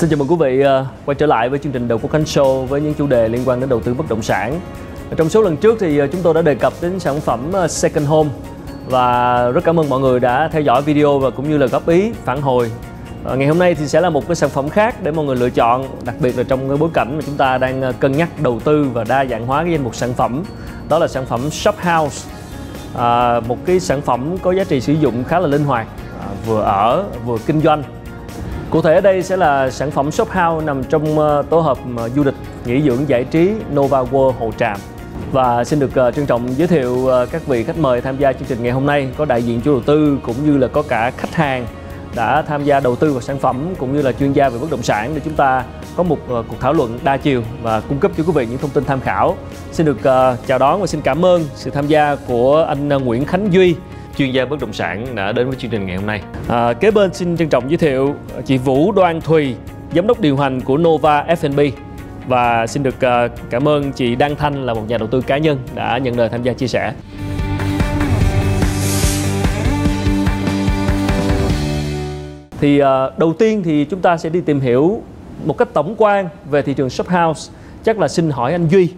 Xin chào mừng quý vị à, quay trở lại với chương trình Đầu Quốc Khánh Show với những chủ đề liên quan đến đầu tư bất động sản. Trong số lần trước thì à, chúng tôi đã đề cập đến sản phẩm à, Second Home và rất cảm ơn mọi người đã theo dõi video và cũng như là góp ý, phản hồi. Ngày hôm nay thì sẽ là một cái sản phẩm khác để mọi người lựa chọn, đặc biệt là trong cái bối cảnh mà chúng ta đang cân nhắc đầu tư và đa dạng hóa cái danh mục sản phẩm. Đó là sản phẩm Shop House, à, một cái sản phẩm có giá trị sử dụng khá là linh hoạt, à, vừa ở vừa kinh doanh Cụ thể ở đây sẽ là sản phẩm shop house nằm trong ờ, tổ hợp ờ, du lịch nghỉ dưỡng giải trí Nova World Hồ Tràm. Và xin được ờ, trân trọng giới thiệu các vị khách mời tham gia chương trình ngày hôm nay có đại diện chủ đầu tư cũng như là có cả khách hàng đã tham gia đầu tư vào sản phẩm cũng như là chuyên gia về bất động sản để chúng ta có một cuộc thảo luận đa chiều và cung cấp cho quý vị những thông tin tham khảo. Xin được chào đón và xin cảm ơn sự tham gia của anh Nguyễn Khánh Duy, chuyên gia bất động sản đã đến với chương trình ngày hôm nay. À, kế bên xin trân trọng giới thiệu chị Vũ Đoan Thùy, giám đốc điều hành của Nova F&B và xin được à, cảm ơn chị Đăng Thanh là một nhà đầu tư cá nhân đã nhận lời tham gia chia sẻ. Thì à, đầu tiên thì chúng ta sẽ đi tìm hiểu một cách tổng quan về thị trường shop house. Chắc là xin hỏi anh Duy.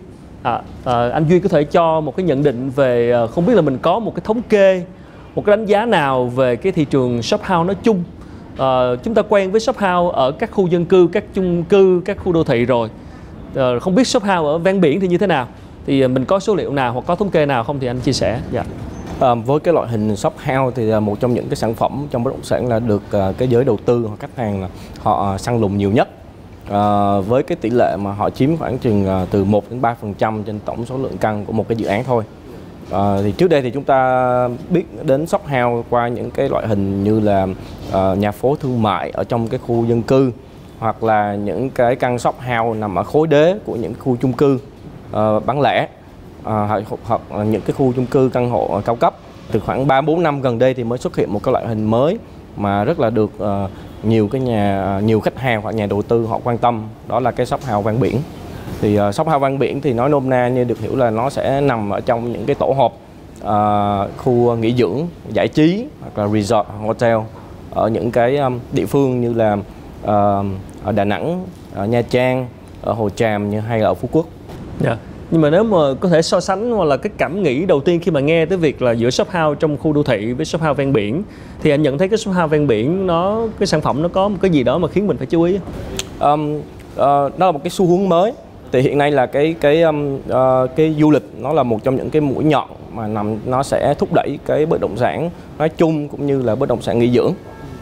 À, à, anh Duy có thể cho một cái nhận định về à, không biết là mình có một cái thống kê một cái đánh giá nào về cái thị trường shop house nói chung? À, chúng ta quen với shop house ở các khu dân cư các chung cư các khu đô thị rồi. À, không biết shop house ở ven biển thì như thế nào? Thì ờ, mình có số liệu nào hoặc có thống kê nào không thì anh chia sẻ. Dạ. À, với cái loại hình shop house thì là một trong những cái sản phẩm trong bất động sản là được cái giới đầu tư hoặc khách hàng họ săn lùng nhiều nhất. À, với cái tỷ lệ mà họ chiếm khoảng chừng à, từ 1 đến 3 phần trăm trên tổng số lượng căn của một cái dự án thôi. À, thì trước đây thì chúng ta biết đến shop house qua những cái loại hình như là uh, nhà phố thương mại ở trong cái khu dân cư hoặc là những cái căn shop house nằm ở khối đế của những khu chung cư uh, bán lẻ uh, hoặc, hoặc những cái khu chung cư căn hộ cao cấp. Từ khoảng 3 4 năm gần đây thì mới xuất hiện một cái loại hình mới mà rất là được uh, nhiều cái nhà nhiều khách hàng hoặc nhà đầu tư họ quan tâm đó là cái shop house ven biển thì uh, shop house ven biển thì nói nôm na như được hiểu là nó sẽ nằm ở trong những cái tổ hợp uh, khu nghỉ dưỡng giải trí hoặc là resort hotel ở những cái um, địa phương như là uh, ở Đà Nẵng, ở Nha Trang, ở Hồ Tràm như hay là ở Phú Quốc. Yeah. Dạ. Nhưng mà nếu mà có thể so sánh hoặc là cái cảm nghĩ đầu tiên khi mà nghe tới việc là giữa shop house trong khu đô thị với shop house ven biển thì anh nhận thấy cái shop house ven biển nó cái sản phẩm nó có một cái gì đó mà khiến mình phải chú ý? Um, uh, đó là một cái xu hướng mới thì hiện nay là cái cái um, uh, cái du lịch nó là một trong những cái mũi nhọn mà nằm nó sẽ thúc đẩy cái bất động sản nói chung cũng như là bất động sản nghỉ dưỡng.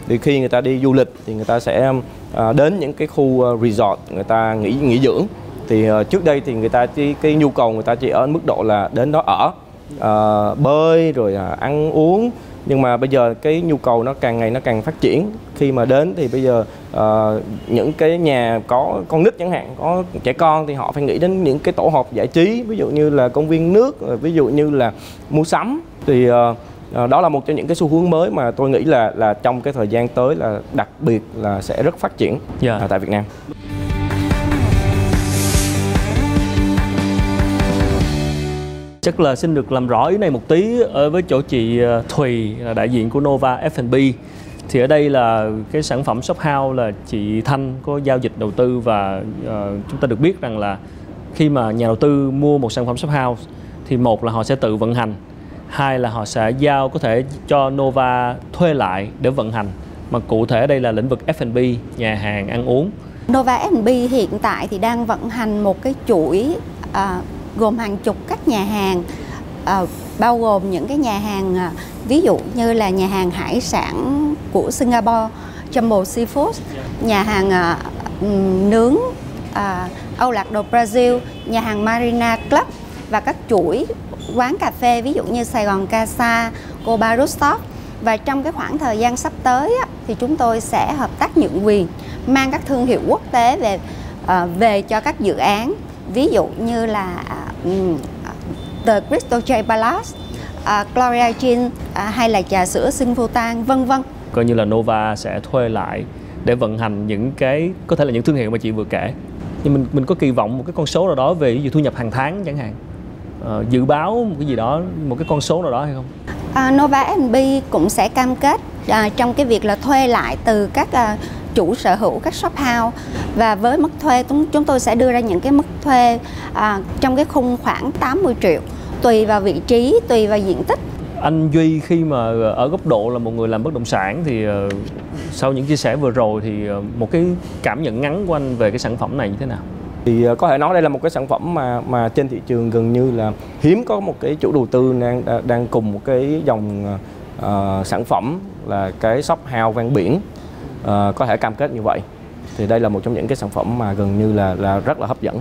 Thì khi người ta đi du lịch thì người ta sẽ uh, đến những cái khu ờ, resort người ta nghỉ nghỉ dưỡng. Thì uh, trước đây thì người ta chỉ cái nhu cầu người ta chỉ ở mức độ là đến đó ở uh, bơi rồi uh, ăn uống nhưng mà bây giờ cái nhu cầu nó càng ngày nó càng phát triển khi mà đến thì bây giờ uh, những cái nhà có con nít chẳng hạn có trẻ con thì họ phải nghĩ đến những cái tổ hợp giải trí ví dụ như là công viên nước ví dụ như là mua sắm thì uh, đó là một trong những cái xu hướng mới mà tôi nghĩ là là trong cái thời gian tới là đặc biệt là sẽ rất phát triển yeah. Dạ. tại Việt Nam. Chắc là xin được làm rõ ý này một tí ở với chỗ chị ờ, Thùy là đại diện của Nova F&B. Thì ở đây là cái sản phẩm shop house là chị Thanh có giao dịch đầu tư và uh, chúng ta được biết rằng là khi mà nhà đầu tư mua một sản phẩm shop house thì một là họ sẽ tự vận hành, hai là họ sẽ giao có thể cho Nova thuê lại để vận hành. Mà cụ thể ở đây là lĩnh vực F&B, nhà hàng ăn uống. Nova F&B hiện tại thì đang vận hành một cái chuỗi uh, gồm hàng chục các nhà hàng à, bao gồm những cái nhà hàng à, ví dụ như là nhà hàng hải sản của Singapore Jumbo Seafood, nhà hàng à, nướng à, Âu Lạc Đồ Brazil, nhà hàng Marina Club và các chuỗi quán cà phê ví dụ như Sài Gòn Casa, Coba Rooftop. Và trong cái khoảng thời gian sắp tới á, thì chúng tôi sẽ hợp tác nhượng quyền mang các thương hiệu quốc tế về về cho các dự án ví dụ như là um, The Crystal J Palace, uh, Gloria Jean uh, hay là trà sữa sinh vô tan vân vân. Coi như là Nova sẽ thuê lại để vận hành những cái có thể là những thương hiệu mà chị vừa kể. Nhưng mình mình có kỳ vọng một cái con số nào đó về ví dụ thu nhập hàng tháng chẳng hạn. Uh, dự báo một cái gì đó một cái con số nào đó hay không? À, Nova F&B cũng sẽ cam kết à, trong cái việc là thuê lại từ các à, chủ sở hữu các shop house và với mức thuê chúng tôi sẽ đưa ra những cái mức thuê à, trong cái khung khoảng 80 triệu tùy vào vị trí tùy vào diện tích anh Duy khi mà ở góc độ là một người làm bất động sản thì ờ, sau những chia sẻ vừa rồi thì ờ, một cái cảm nhận ngắn của anh về cái sản phẩm này như thế nào? Thì ờ, có thể nói đây là một cái sản phẩm mà mà trên thị trường gần như là hiếm có một cái chủ đầu tư đang ờ, đang cùng một cái dòng uh, sản phẩm là cái shop house ven biển uh, có thể cam kết như vậy. Thì đây là một trong những cái sản phẩm mà gần như là là rất là hấp dẫn.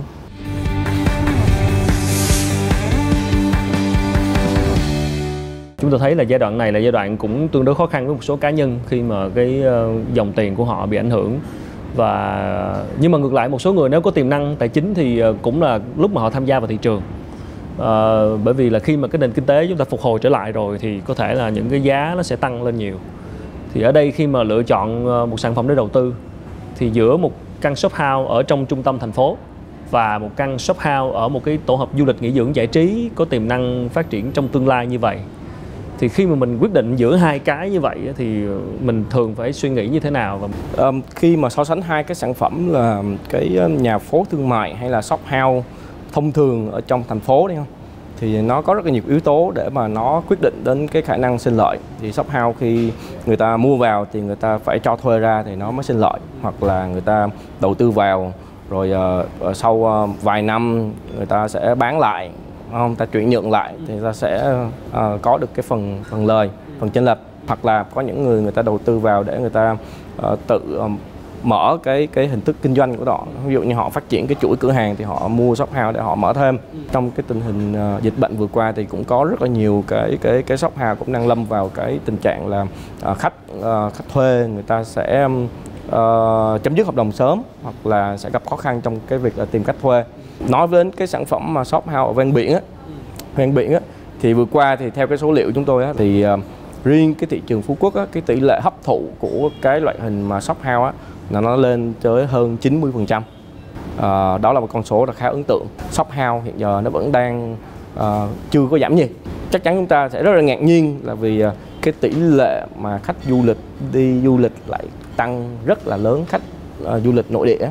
Chúng tôi thấy là giai đoạn này là giai đoạn cũng tương đối khó khăn với một số cá nhân khi mà cái dòng tiền của họ bị ảnh hưởng và nhưng mà ngược lại một số người nếu có tiềm năng tài chính thì ờ, cũng là lúc mà họ tham gia vào thị trường. À, bởi vì là khi mà cái nền kinh tế chúng ta phục hồi trở lại rồi thì có thể là những cái giá nó sẽ tăng lên nhiều. Thì ở đây khi mà lựa chọn ờ, một sản phẩm để đầu tư thì giữa một căn shop house ở trong trung tâm thành phố và một căn shop house ở một cái tổ hợp du lịch nghỉ dưỡng giải trí có tiềm năng phát triển trong tương lai như vậy thì khi mà mình quyết định giữa hai cái như vậy thì mình thường phải suy nghĩ như thế nào và um, khi mà so sánh hai cái sản phẩm là cái ờ, nhà phố thương mại hay là shop house thông thường ở trong thành phố đi không thì nó có rất là nhiều yếu tố để mà nó quyết định đến cái khả năng sinh lợi. Thì shop house khi người ta mua vào thì người ta phải cho thuê ra thì nó mới sinh lợi hoặc là người ta đầu tư vào rồi uh, sau uh, vài năm người ta sẽ bán lại không ta chuyển nhượng lại thì ta sẽ uh, có được cái phần phần lời phần chênh lệch. Hoặc là có những người người ta đầu tư vào để người ta uh, tự um, mở cái cái hình thức kinh doanh của họ. Ví dụ như họ phát triển cái chuỗi cửa hàng thì họ mua shop house để họ mở thêm. Trong cái tình hình uh, dịch bệnh vừa qua thì cũng có rất là nhiều cái cái cái shop house cũng đang lâm vào cái tình trạng là uh, khách uh, khách thuê người ta sẽ uh, chấm dứt hợp đồng sớm hoặc là sẽ gặp khó khăn trong cái việc là tìm cách thuê nói đến cái sản phẩm mà shop house ở ven biển á ven biển á thì vừa qua thì theo cái số liệu chúng tôi á thì uh, riêng cái thị trường Phú Quốc á, cái tỷ lệ hấp thụ của cái loại hình mà shop house á là nó lên tới hơn 90 phần trăm. À, đó là một con số là khá ấn tượng. Shop house hiện giờ nó vẫn đang uh, chưa có giảm nhiệt chắc chắn chúng ta sẽ rất là ngạc nhiên là vì uh, cái tỷ lệ mà khách du lịch đi du lịch lại tăng rất là lớn khách uh, du lịch nội địa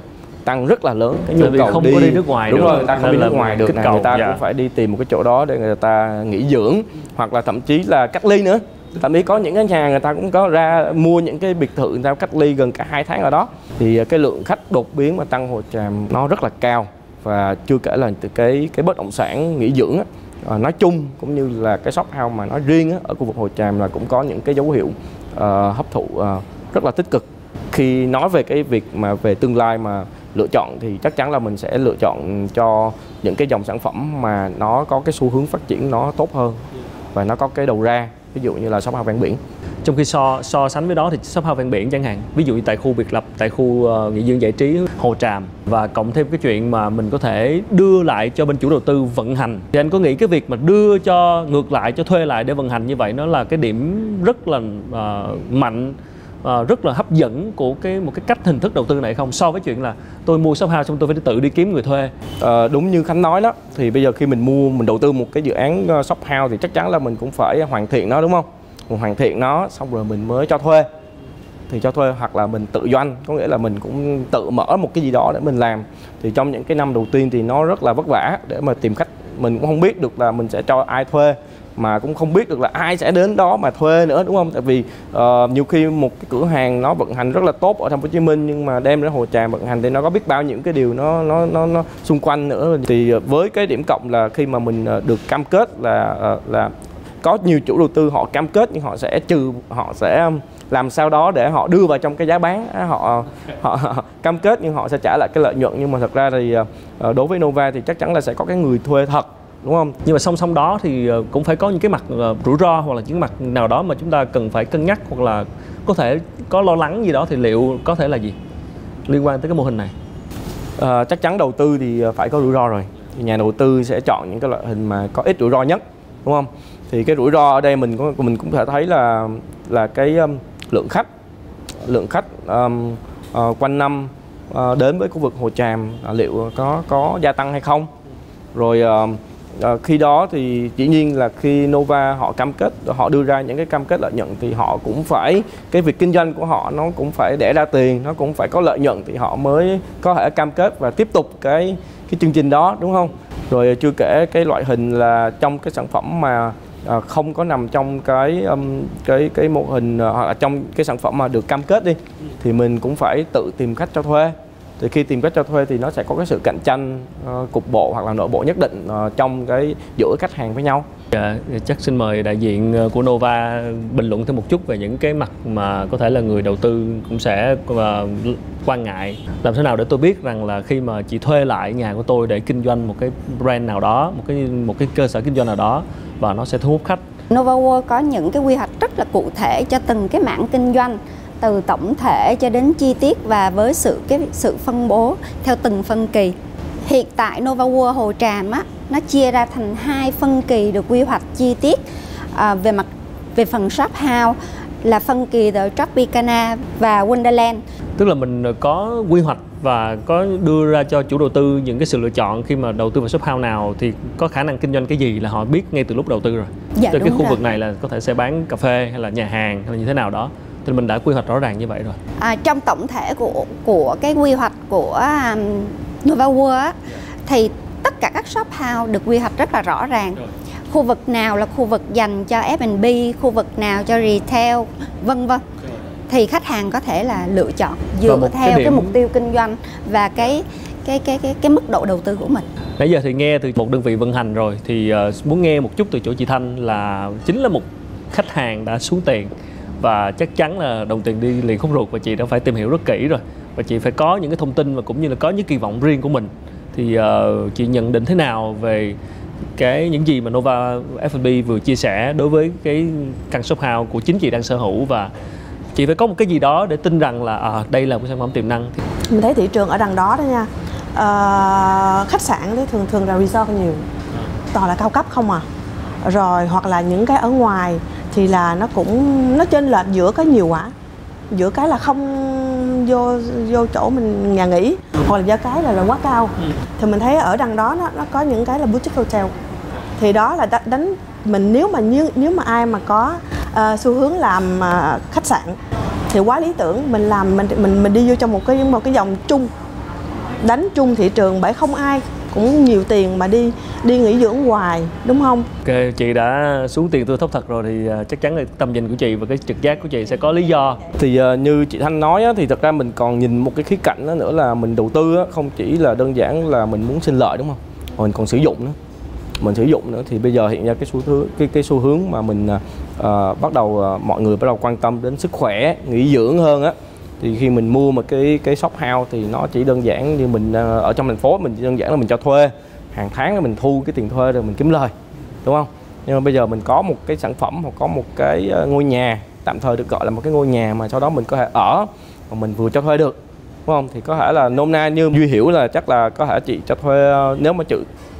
tăng rất là lớn cái nhu cầu không đi, có đi nước ngoài đúng được. rồi người ta không đi nước ngoài được này, người ta dạ. cũng phải đi tìm một cái chỗ đó để người ta nghỉ dưỡng hoặc là thậm chí là cách ly nữa. Thậm chí có những cái nhà người ta cũng có ra mua những cái biệt thự người ta cách ly gần cả hai tháng ở đó. Thì cái lượng khách đột biến mà tăng hồ tràm nó rất là cao và chưa kể là từ cái cái bất động sản nghỉ dưỡng á, à, nói chung cũng như là cái shop house mà nói riêng á, ở khu vực hồ tràm là cũng có những cái dấu hiệu uh, hấp thụ uh, rất là tích cực. Khi nói về cái việc mà về tương lai mà lựa chọn thì chắc chắn là mình sẽ lựa chọn cho những cái dòng sản phẩm mà nó có cái xu hướng phát triển nó tốt hơn và nó có cái đầu ra ví dụ như là shop house ven biển. Trong khi so so sánh với đó thì shop house ven biển chẳng hạn ví dụ như tại khu biệt lập tại khu ờ, uh, nghỉ dưỡng giải trí hồ tràm và cộng thêm cái chuyện mà mình có thể đưa lại cho bên chủ đầu tư vận hành. Thì anh có nghĩ cái việc mà đưa cho ngược lại cho thuê lại để vận hành như vậy nó là cái điểm rất là uh, mạnh uh, rất là hấp dẫn của cái một cái cách hình thức đầu tư này không? So với chuyện là tôi mua shop house xong tôi phải tự đi kiếm người thuê. À, đúng như khánh nói đó thì bây giờ khi mình mua mình đầu tư một cái dự án ờ, shop house thì chắc chắn là mình cũng phải hoàn thiện nó đúng không? Mình hoàn thiện nó xong rồi mình mới cho thuê. Thì cho thuê hoặc là mình tự doanh có nghĩa là mình cũng tự mở một cái gì đó để mình làm. Thì trong những cái năm đầu tiên thì nó rất là vất vả để mà tìm khách. Mình cũng không biết được là mình sẽ cho ai thuê mà cũng không biết được là ai sẽ đến đó mà thuê nữa đúng không? Tại vì uh, nhiều khi một cái cửa hàng nó vận hành rất là tốt ở thành phố Hồ Chí Minh nhưng mà đem đến Hồ Tràm vận hành thì nó có biết bao những cái điều nó nó nó nó xung quanh nữa. Thì ờ, với cái điểm cộng là khi mà mình ờ, được cam kết là uh, là có nhiều chủ đầu tư họ cam kết nhưng họ sẽ trừ họ sẽ làm sao đó để họ đưa vào trong cái giá bán. Họ họ, họ cam kết nhưng họ sẽ trả lại cái lợi nhuận. Nhưng mà thật ra thì đối với Nova thì chắc chắn là sẽ có cái người thuê thật đúng không? Nhưng mà song song đó thì ờ, cũng phải có những cái mặt ờ, rủi ro hoặc là những mặt nào đó mà chúng ta cần phải cân nhắc hoặc là có thể có lo lắng gì đó thì liệu có thể là gì liên quan tới cái mô hình này? À, chắc chắn đầu tư thì phải có rủi ro rồi. Thì nhà đầu tư sẽ chọn những cái loại hình mà có ít rủi ro nhất đúng không? Thì cái rủi ro ở đây mình cũng mình cũng thể thấy là là cái um, lượng khách lượng khách um, uh, quanh năm uh, đến với khu vực hồ tràm uh, à, liệu có có gia tăng hay không? Rồi uh, à, khi đó thì dĩ nhiên là khi Nova họ cam kết họ đưa ra những cái cam kết lợi nhuận thì họ cũng phải cái việc kinh doanh của họ nó cũng phải để ra tiền nó cũng phải có lợi nhuận thì họ mới có thể cam kết và tiếp tục cái cái chương trình đó đúng không? Rồi chưa kể cái loại hình là trong cái sản phẩm mà à, không có nằm trong cái um, cái cái mô hình uh, hoặc là trong cái sản phẩm mà được cam kết đi thì mình cũng phải tự tìm khách cho thuê thì khi tìm cách cho thuê thì nó sẽ có cái sự cạnh tranh uh, cục bộ hoặc là nội bộ nhất định uh, trong cái giữa khách hàng với nhau Dạ, chắc xin mời đại diện ờ, của Nova bình luận thêm một chút về những cái mặt mà có thể là người đầu tư cũng sẽ uh, quan ngại. Làm thế nào để tôi biết rằng là khi mà chị thuê lại nhà của tôi để kinh doanh một cái brand nào đó, một cái một cái cơ sở kinh doanh nào đó và nó sẽ thu hút khách. Nova World có những cái quy hoạch rất là cụ thể cho từng cái mảng kinh doanh từ tổng thể cho đến chi tiết và với sự cái sự phân bố theo từng phân kỳ. Hiện tại Nova World Hồ Tràm á nó chia ra thành hai phân kỳ được quy hoạch chi tiết à, về mặt về phần shop house là phân kỳ The Tropicana và Wonderland. Tức là mình có quy hoạch và có đưa ra cho chủ đầu tư những cái sự lựa chọn khi mà đầu tư vào shop house nào thì có khả năng kinh doanh cái gì là họ biết ngay từ lúc đầu tư rồi. Dạ, Từ cái khu rồi. vực này là có thể sẽ bán cà phê hay là nhà hàng hay là như thế nào đó. Thì mình đã quy hoạch rõ ràng như vậy rồi. À, trong tổng thể của của cái quy hoạch của um, Nova World á, thì tất cả các shop house được quy hoạch rất là rõ ràng. Rồi. Khu vực nào là khu vực dành cho F&B, khu vực nào cho retail, vân vân. Thì khách hàng có thể là lựa chọn dựa cái theo cái, điểm- mục tiêu kinh doanh và cái cái cái cái cái mức độ đầu tư của mình. Nãy giờ thì nghe từ một đơn vị vận hành rồi thì ờ, muốn nghe một chút từ chỗ chị Thanh là chính là một khách hàng đã xuống tiền và chắc chắn là đồng tiền đi liền không ruột và chị đã phải tìm hiểu rất kỹ rồi. Và chị phải có những cái thông tin và cũng như là có những kỳ vọng riêng của mình. Thì uh, chị nhận định thế nào về cái những gì mà Nova F&B vừa chia sẻ đối với cái căn shop house của chính chị đang sở hữu? Và chị phải có một cái gì đó để tin rằng là à, đây là một sản phẩm tiềm năng. Mình thấy thị trường ở đằng đó đó nha. À, khách sạn thì thường thường là resort nhiều. Toàn là cao cấp không à. Rồi hoặc là những cái ở ngoài thì là nó cũng nó chênh lệch giữa cái nhiều quá giữa cái là không vô vô chỗ mình nhà nghỉ hoặc là do cái là, là quá cao. Thì mình thấy ở đằng đó nó, nó có những cái là boutique hotel. Thì đó là đánh mình nếu mà như nếu mà ai mà có ờ, xu hướng làm ờ, khách sạn thì quá lý tưởng mình làm mình mình mình đi vô trong một cái một cái dòng chung đánh chung thị trường bởi không ai cũng nhiều tiền mà đi đi nghỉ dưỡng hoài đúng không? Ok, chị đã xuống tiền tôi thấp thật rồi thì à, chắc chắn là tầm nhìn của chị và cái trực giác của chị sẽ có lý do. thì ờ, như chị Thanh nói á, thì thật ra mình còn nhìn một cái khía cạnh đó nữa là mình đầu tư á, không chỉ là đơn giản là mình muốn sinh lợi đúng không? Mà mình còn sử dụng nữa. Mình sử dụng nữa thì bây giờ hiện ra cái xu hướng cái cái xu hướng mà mình ờ, bắt đầu ờ, mọi người bắt đầu quan tâm đến sức khỏe nghỉ dưỡng hơn á thì khi mình mua một cái cái shop house thì nó chỉ đơn giản như mình à, ở trong thành phố mình chỉ đơn giản là mình cho thuê. Hàng tháng mình thu cái tiền thuê rồi mình kiếm lời, đúng không? Nhưng mà bây giờ mình có một cái sản phẩm hoặc có một cái à, ngôi nhà, tạm thời được gọi là một cái ngôi nhà mà sau đó mình có thể ở mà mình vừa cho thuê được, đúng không? Thì có thể là nôm na như duy hiểu là chắc là có thể chị cho thuê à, nếu mà chị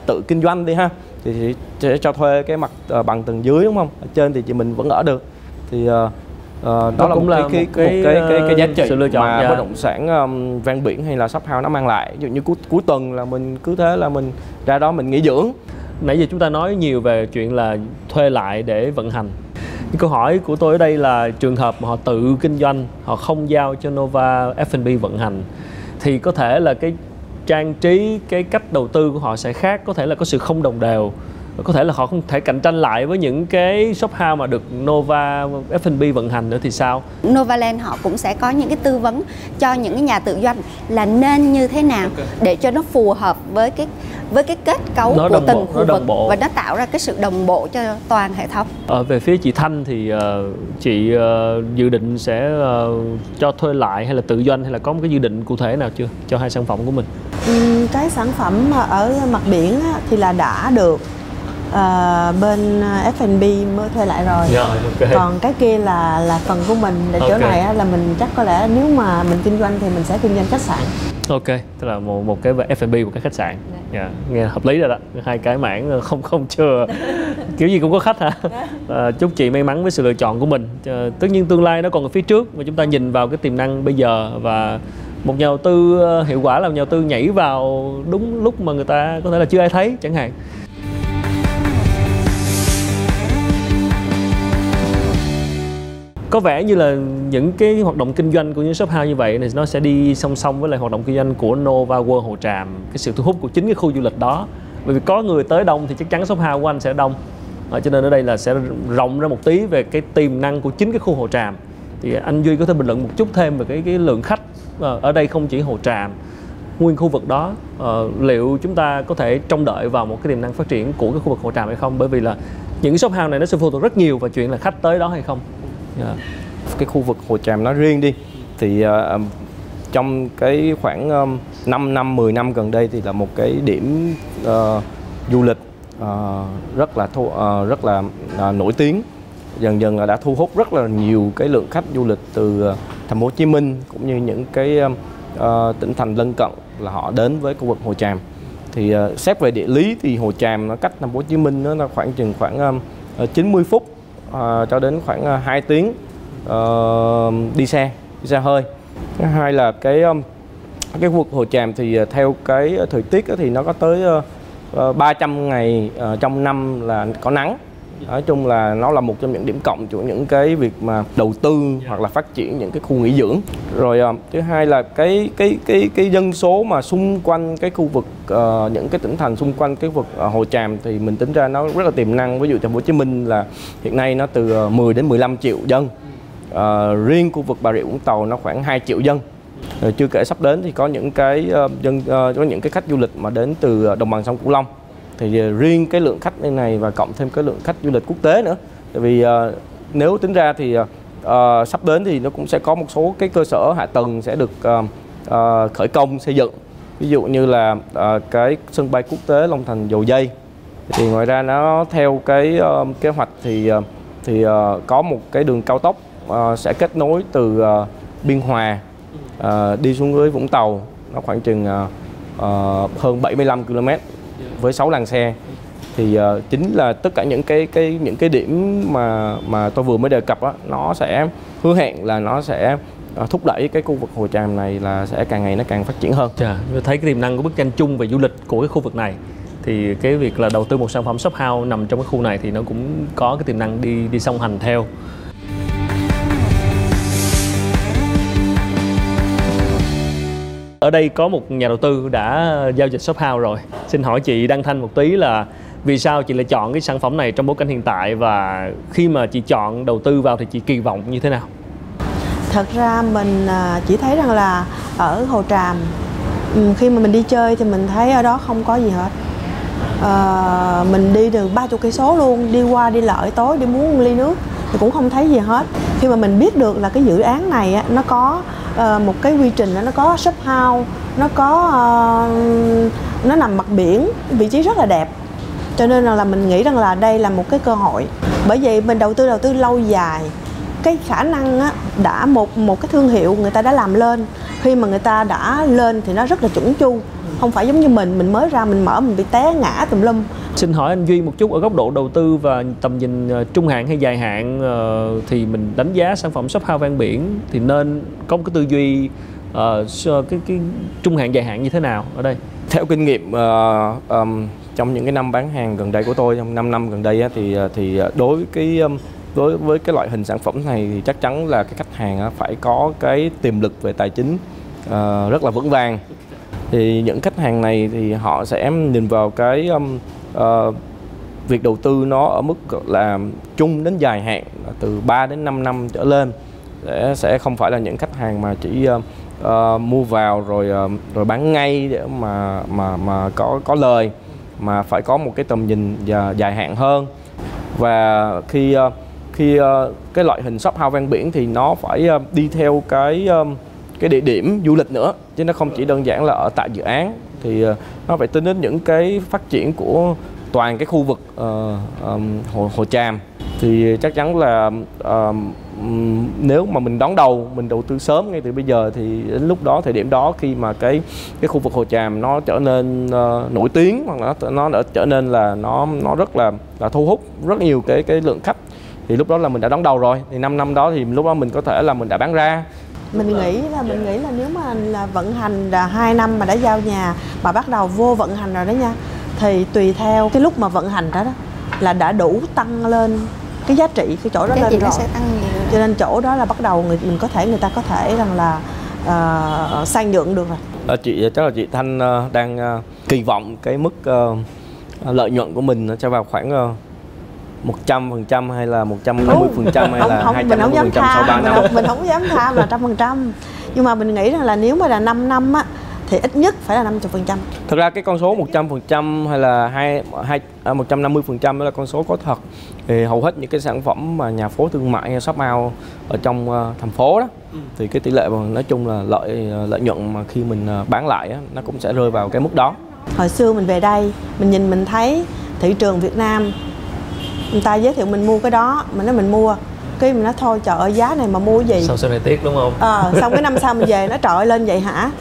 tự kinh doanh đi ha, thì chị sẽ cho thuê cái mặt bằng tầng dưới, đúng không? Ở trên thì chị mình vẫn ở được. Thì ờ, ờ, đó là cũng một là cái, cái, một cái, cái, cái, cái giá ờ, trị sự lựa chọn, mà dạ. bất động sản um, ven biển hay là shop house nó mang lại ví dụ như cuối, cuối tuần là mình cứ thế là mình ra đó mình nghỉ dưỡng Nãy giờ chúng ta nói nhiều về chuyện là thuê lại để vận hành. Câu hỏi của tôi ở đây là trường hợp mà họ tự kinh doanh, họ không giao cho Nova F&B vận hành thì có thể là cái trang trí, cái cách đầu tư của họ sẽ khác, có thể là có sự không đồng đều. Có thể là họ không thể cạnh tranh lại với những cái shop house mà được Nova F&B vận hành nữa thì sao? Novaland họ cũng sẽ có những cái tư vấn cho những cái nhà tự doanh là nên như thế nào để cho nó phù hợp với cái với cái kết cấu Nó của đồng từng bộ, khu vực bộ. và nó tạo ra cái sự đồng bộ cho toàn hệ thống. Ở về phía chị Thanh thì ờ, chị ờ, dự định sẽ cho thuê lại hay là tự doanh hay là có một cái dự định cụ thể nào chưa cho hai sản phẩm của mình? Cái sản phẩm mà ở mặt biển á, thì là đã được ờ, bên F&B mới thuê lại rồi Rồi, ok. còn cái kia là là phần của mình là chỗ Ok. này á, là mình chắc có lẽ nếu mà mình kinh doanh thì mình sẽ kinh doanh khách sạn Ok, tức là một một cái F&B một cái khách sạn. Dạ, nghe hợp lý rồi đó. Hai cái mảng ờ, không không chưa kiểu gì cũng có khách hả? Ờ, chúc chị may mắn với sự lựa chọn của mình. Ờ, tất nhiên tương lai nó còn ở phía trước mà chúng ta nhìn vào cái tiềm năng bây giờ và một nhà đầu tư ờ, hiệu quả là một nhà đầu tư nhảy vào đúng lúc mà người ta có thể là chưa ai thấy chẳng hạn có vẻ như là những cái hoạt động kinh doanh của những shop house như vậy thì nó sẽ đi song song với lại hoạt động kinh doanh của Nova World Hồ Tràm cái sự thu hút của chính cái khu du lịch đó. Bởi vì có người tới đông thì chắc chắn shop house của anh sẽ đông. À, cho nên ở đây là sẽ rộng ra một tí về cái tiềm năng của chính cái khu Hồ Tràm. Thì anh Duy có thể bình luận một chút thêm về cái cái lượng khách ờ, ở đây không chỉ Hồ Tràm nguyên khu vực đó. Uh, liệu chúng ta có thể trông đợi vào một cái tiềm năng phát triển của cái khu vực Hồ Tràm hay không? Bởi vì là những shop house này nó sẽ phụ thuộc rất nhiều vào chuyện là khách tới đó hay không. Ờ, cái khu vực Hồ Tràm nó riêng đi thì uh, trong cái khoảng um, 5 năm 10 năm gần đây thì là một cái điểm uh, du lịch uh, rất là thu, uh, rất là uh, nổi tiếng. Dần dần là đã thu hút rất là nhiều cái lượng khách du lịch từ uh, thành phố Hồ Chí Minh cũng như những cái uh, tỉnh thành lân cận là họ đến với khu vực Hồ Tràm. Thì uh, xét về địa lý thì Hồ Tràm nó cách thành phố Hồ Chí Minh nó khoảng chừng khoảng uh, 90 phút uh, cho đến khoảng ờ, uh, 2 tiếng uh, đi xe đi xe hơi. Thứ hai là cái um, cái khu vực Hồ Tràm thì uh, theo cái thời tiết thì nó có tới uh, 300 ngày uh, trong năm là có nắng nói chung là nó là một trong những điểm cộng của những cái việc mà đầu tư hoặc là phát triển những cái khu nghỉ dưỡng. Rồi ờ, thứ hai là cái cái cái cái dân số mà xung quanh cái khu vực uh, những cái tỉnh thành xung quanh cái vực uh, Hồ Tràm thì mình tính ra nó rất là tiềm năng. Ví dụ thành phố Hồ Chí Minh là hiện nay nó từ 10 đến 15 triệu dân. Uh, riêng khu vực Bà Rịa Vũng Tàu nó khoảng 2 triệu dân. Rồi chưa kể sắp đến thì có những cái uh, dân uh, có những cái khách du lịch mà đến từ đồng bằng sông Cửu Long thì ờ, riêng cái lượng khách như này và cộng thêm cái lượng khách du lịch quốc tế nữa. Tại vì uh, nếu tính ra thì uh, sắp đến thì nó cũng sẽ có một số cái cơ sở hạ tầng sẽ được uh, uh, khởi công xây dựng. Ví dụ như là uh, cái sân bay quốc tế Long Thành Dầu Dây. Thì ngoài ra nó theo cái uh, kế hoạch thì uh, thì uh, có một cái đường cao tốc uh, sẽ kết nối từ uh, Biên Hòa uh, đi xuống dưới Vũng Tàu. Nó khoảng chừng uh, uh, hơn 75 km với 6 làn xe thì uh, chính là tất cả những cái cái những cái điểm mà mà tôi vừa mới đề cập đó, nó sẽ hứa hẹn là nó sẽ uh, thúc đẩy cái khu vực Hồ Tràm này là sẽ càng ngày nó càng phát triển hơn. Chà, thấy cái tiềm năng của bức tranh chung về du lịch của cái khu vực này thì cái việc là đầu tư một sản phẩm shop house nằm trong cái khu này thì nó cũng có cái tiềm năng đi đi song hành theo Ở đây có một nhà đầu tư đã giao dịch shop house rồi. Xin hỏi chị Đăng Thanh một tí là vì sao chị lại chọn cái sản phẩm này trong bối cảnh hiện tại và khi mà chị chọn đầu tư vào thì chị kỳ vọng như thế nào? Thật ra mình à, chỉ thấy rằng là ở Hồ Tràm ừ, khi mà mình đi chơi thì mình thấy ở đó không có gì hết. À, mình đi được ba chục cây số luôn, đi qua đi lại tối đi muốn một ly nước thì cũng không thấy gì hết. Khi mà mình biết được là cái dự án này á, nó có uh, một cái quy trình nó có shop house nó có uh, nó nằm mặt biển vị trí rất là đẹp. Cho nên là mình nghĩ rằng là đây là một cái cơ hội. Bởi vậy mình đầu tư đầu tư lâu dài cái khả năng á, đã một một cái thương hiệu người ta đã làm lên. Khi mà người ta đã lên thì nó rất là chuẩn chu không phải giống như mình mình mới ra mình mở mình bị té ngã tùm lum xin hỏi anh duy một chút ở góc độ đầu tư và tầm nhìn ờ, trung hạn hay dài hạn ờ, thì mình đánh giá sản phẩm shop house ven biển thì nên có một cái tư duy uh, cái cái trung hạn dài hạn như thế nào ở đây? Theo kinh nghiệm uh, um, trong những cái năm bán hàng gần đây của tôi trong 5 năm gần đây á, thì thì đối với cái um, đối với cái loại hình sản phẩm này thì chắc chắn là cái khách hàng phải có cái tiềm lực về tài chính uh, rất là vững vàng. Thì những khách hàng này thì họ sẽ nhìn vào cái um, uh, việc đầu tư nó ở mức là chung đến dài hạn từ 3 đến 5 năm trở lên để sẽ không phải là những khách hàng mà chỉ uh, uh, mua vào rồi uh, rồi bán ngay để mà mà mà có có lời mà phải có một cái tầm nhìn dài hạn hơn. Và khi uh, khi uh, cái loại hình shop house ven biển thì nó phải uh, đi theo cái uh, cái địa điểm du lịch nữa chứ nó không chỉ đơn giản là ở tại dự án. Thì ờ, nó phải tính đến những cái phát triển của toàn cái khu vực uh, um, hồ hồ tràm. Thì chắc chắn là uh, nếu mà mình đón đầu mình đầu tư sớm ngay từ bây giờ thì đến lúc đó thời điểm đó khi mà cái cái khu vực hồ tràm nó trở nên uh, nổi tiếng hoặc là nó nó đã trở nên là nó nó rất là là thu hút rất nhiều cái cái lượng khách thì lúc đó là mình đã đón đầu rồi. Thì 5 năm đó thì lúc đó mình có thể là mình đã bán ra mình nghĩ là mình dạ. nghĩ là nếu mà là vận hành là hai năm mà đã giao nhà mà bắt đầu vô vận hành rồi đó nha thì tùy theo cái lúc mà vận hành đó đó là đã đủ tăng lên cái giá trị cái chỗ đó cái lên rồi. sẽ tăng cho nên chỗ đó là bắt đầu người mình có thể người ta có thể rằng là uh, sang nhượng được rồi. À, chị chắc là chị Thanh uh, đang uh, kỳ vọng cái mức uh, lợi nhuận của mình nó sẽ vào khoảng uh, 100% hay là 150% hay là không, không, 250% mình không dám tha, sau 3 năm? Mình không, mình không dám tham là trăm phần trăm Nhưng mà mình nghĩ rằng là nếu mà là 5 năm á thì ít nhất phải là 50%. Thật ra cái con số 100% hay là 2, 2 à, 150% đó là con số có thật. Thì hầu hết những cái sản phẩm mà nhà phố thương mại shop house ở trong uh, thành phố đó ừ. thì cái tỷ lệ mà nói chung là lợi ờ, lợi nhuận mà khi mình ờ, bán lại á, nó cũng sẽ rơi vào cái mức đó. Hồi xưa mình về đây, mình nhìn mình thấy thị trường Việt Nam người ta giới thiệu mình mua cái đó mình nói mình mua. Cái mình nói thôi trời ơi giá này mà mua cái gì? Sau sau này tiếc đúng không? Ờ xong cái năm sau mình về nó trời lên vậy hả?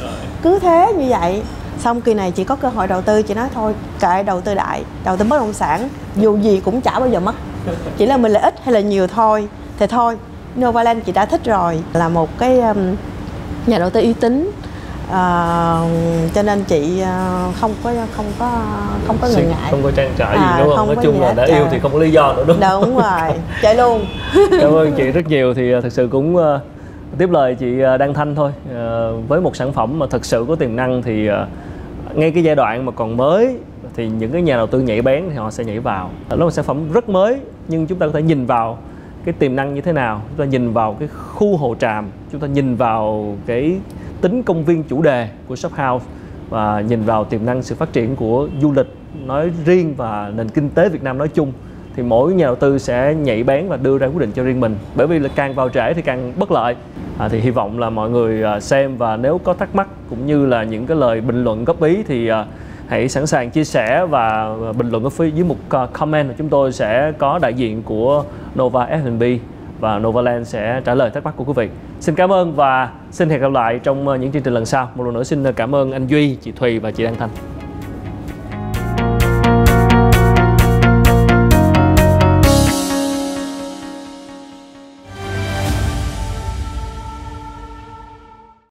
Cứ thế như vậy. Xong kỳ này chị có cơ hội đầu tư chị nói thôi kệ đầu tư đại đầu tư bất động sản. Dù gì cũng chả bao giờ mất. Chỉ là mình lợi ích hay là nhiều thôi. Thì thôi Novaland chị đã thích rồi. Là một cái um, nhà đầu tư uy tín Ờ, cho nên chị ờ, không có không có không có ngần ngại. không có trang trải gì À, đúng không, không nói chung là đã yêu À. thì không có lý do nữa đúng không? đúng rồi chạy luôn. Cảm ơn chị rất nhiều. Thì uh, thực sự cũng uh, tiếp lời chị Đăng Thanh thôi. Uh, với một sản phẩm mà thực sự có tiềm năng thì uh, ngay cái giai đoạn mà còn mới thì những cái nhà đầu tư nhảy bén thì họ sẽ nhảy vào. Đó là một sản phẩm rất mới nhưng chúng ta có thể nhìn vào cái tiềm năng như thế nào? Chúng ta nhìn vào cái khu hồ tràm chúng ta nhìn vào cái tính công viên chủ đề của shop house và nhìn vào tiềm năng sự phát triển của du lịch nói riêng và nền kinh tế Việt Nam nói chung thì mỗi nhà đầu tư sẽ nhảy bén và đưa ra quyết định cho riêng mình. Bởi vì là càng vào trễ thì càng bất lợi. À, thì hy vọng là mọi người à, xem và nếu có thắc mắc cũng như là những cái lời bình luận góp ý thì à, hãy sẵn sàng chia sẻ và à, bình luận ở phía dưới mục à, comment. Chúng tôi sẽ có đại diện của Nova F&B và Novaland sẽ trả lời thắc mắc của quý vị. Xin cảm ơn và xin hẹn gặp lại trong ờ, những chương trình lần sau. Một lần nữa xin ờ, cảm ơn anh Duy, chị Thùy và chị Đăng Thanh.